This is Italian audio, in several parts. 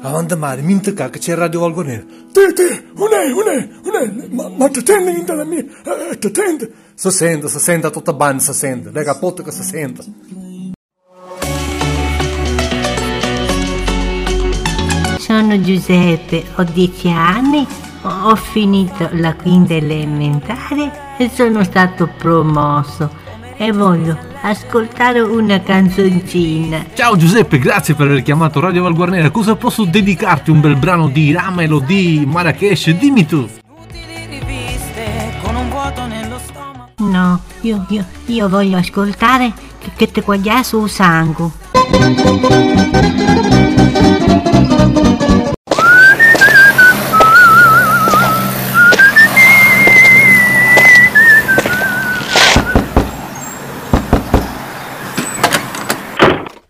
Avanti mare, minta che c'è Radio Valgonera. Te, te, un'è, un'è, un'è, ma, ma ti tende in la mia, eh, ti tende. Si sente, si sente tutta banda, si sente, lega potta che si sente. Sono Giuseppe, ho dieci anni, ho finito la quinta elementare e sono stato promosso e voglio ascoltare una canzoncina. Ciao Giuseppe, grazie per aver chiamato Radio Valguarnera. Cosa posso dedicarti? Un bel brano di Ramelo, di Marrakesh? Dimmi tu. No, io, io, io voglio ascoltare che, che te guaglia sul sangue.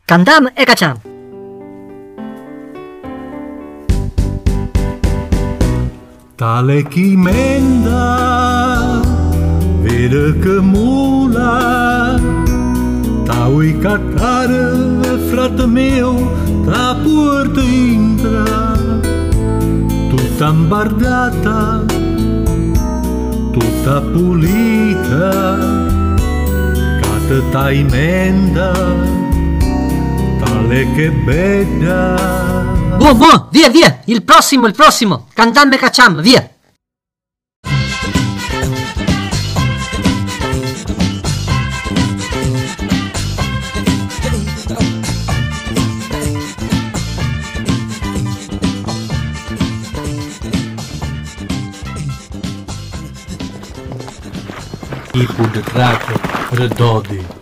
ガンダムエカちゃん далеки менда Vedă mula Ta uica cară, frate meu La poartă intra. Tuta îmbardata a pulita Cată ta imenda tale che bella Buon, buon, via, via. Il prossimo, il prossimo. Kandam e kaçam, via. Ipu de trake redodi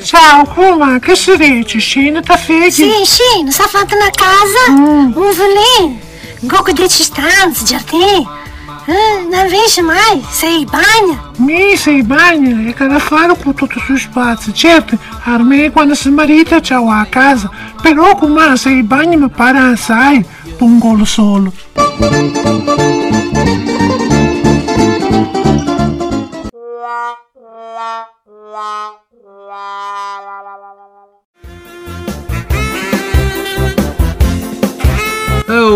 Tchau, Kuma. Que silente. Shino tá feio. Sim, Shino, sta fantana na casa. Mm. Un veleno. Un coco di distanza, giardino. Ah, não vejo mais, sei banha. Mi sei banha, é cada faro com tudo o seu espaço, certo? Armei quando se marita tchau a casa, però como sei banha me para sai, pungo solo.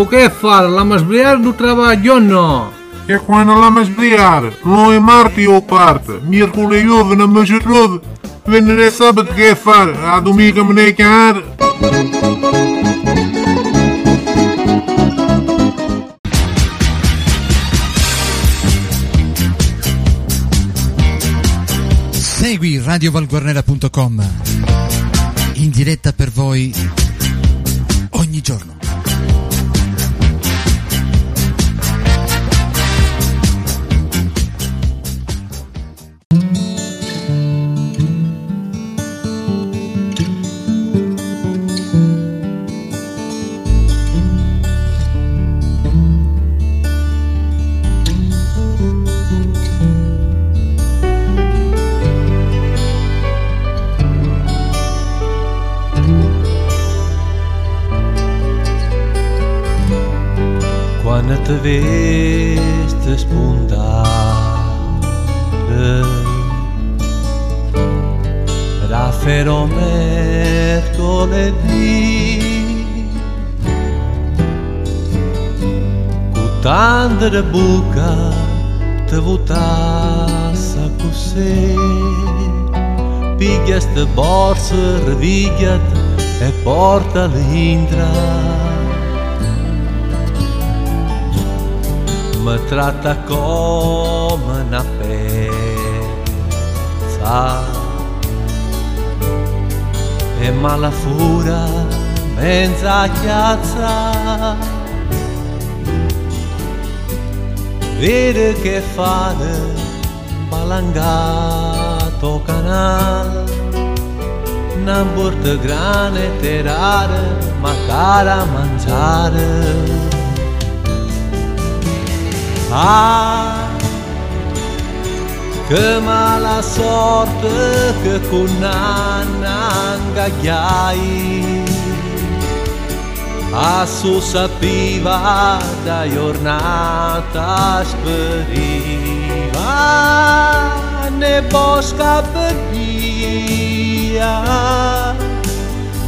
o que é far, la masbriar no trabalho não. É quando lamas briar, não é marte ou parte, miércoles e ouve na majutrude, veneré sábado que é far, a domingo me nem canhar. Segui radiovalguarnera.com in diretta per voi ogni giorno. altă veste spun dară. La feromercole vii Cu tandră buca Tăvutasa cu se Pigja stă borsă, rvigjat E porta lindra mi tratta come una pezza. E mala fura mezza chiazza. Vede che fare balangato canale. Una borta grande terare ma cara mangiare Ah, che mala sorte che con Anna ingaggiai a su sapiva da giornata speriva ne bosca per via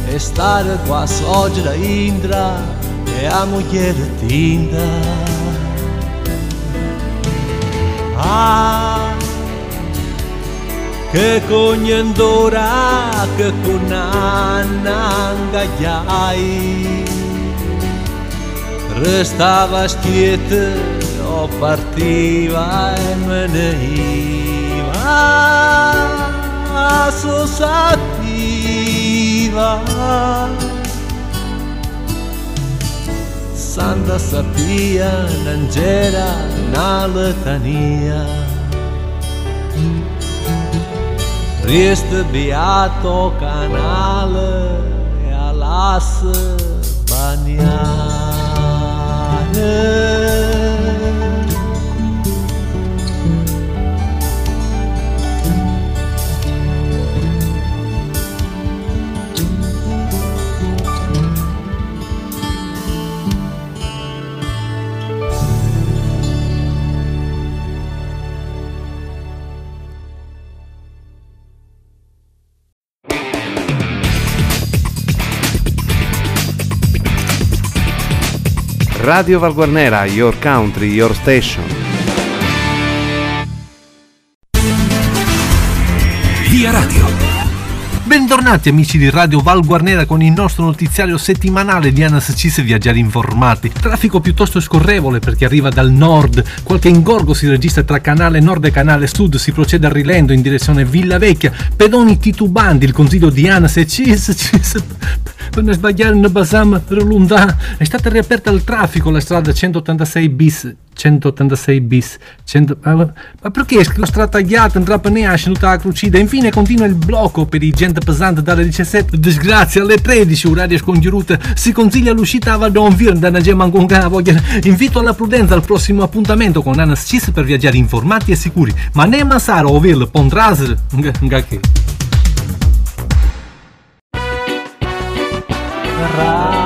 e stare qua da Indra e a moglie tinda. Ah, que coñendora que conananga yai Restabas quiete o partiva e me ne iba Asociativa Santa Sapia, n'engera, na letania. Prieste beato canale e alasse. Radio Valguarnera, your country, your station. Via Radio. Bentornati amici di Radio Val Guarnera con il nostro notiziario settimanale di Anas Cis Viaggiare Informati. Traffico piuttosto scorrevole perché arriva dal nord, qualche ingorgo si registra tra canale nord e canale sud, si procede a rilento in direzione Villa Vecchia, pedoni titubanti, il consiglio di Anas e Cis, Cis per non sbagliare una basam Rolundà è stata riaperta al traffico la strada 186 bis 186 bis 100, ma perché è strada tagliata non trappa ne esce tutta la crucida? Infine continua il blocco per i gente pesante dalle 17 disgrazia alle 13 oraria scongiurata si consiglia l'uscita a Valdonville da una gemma con voglia invito alla prudenza al prossimo appuntamento con Anas Cis per viaggiare informati e sicuri. Ma ne Masara o Ville Pontraser รา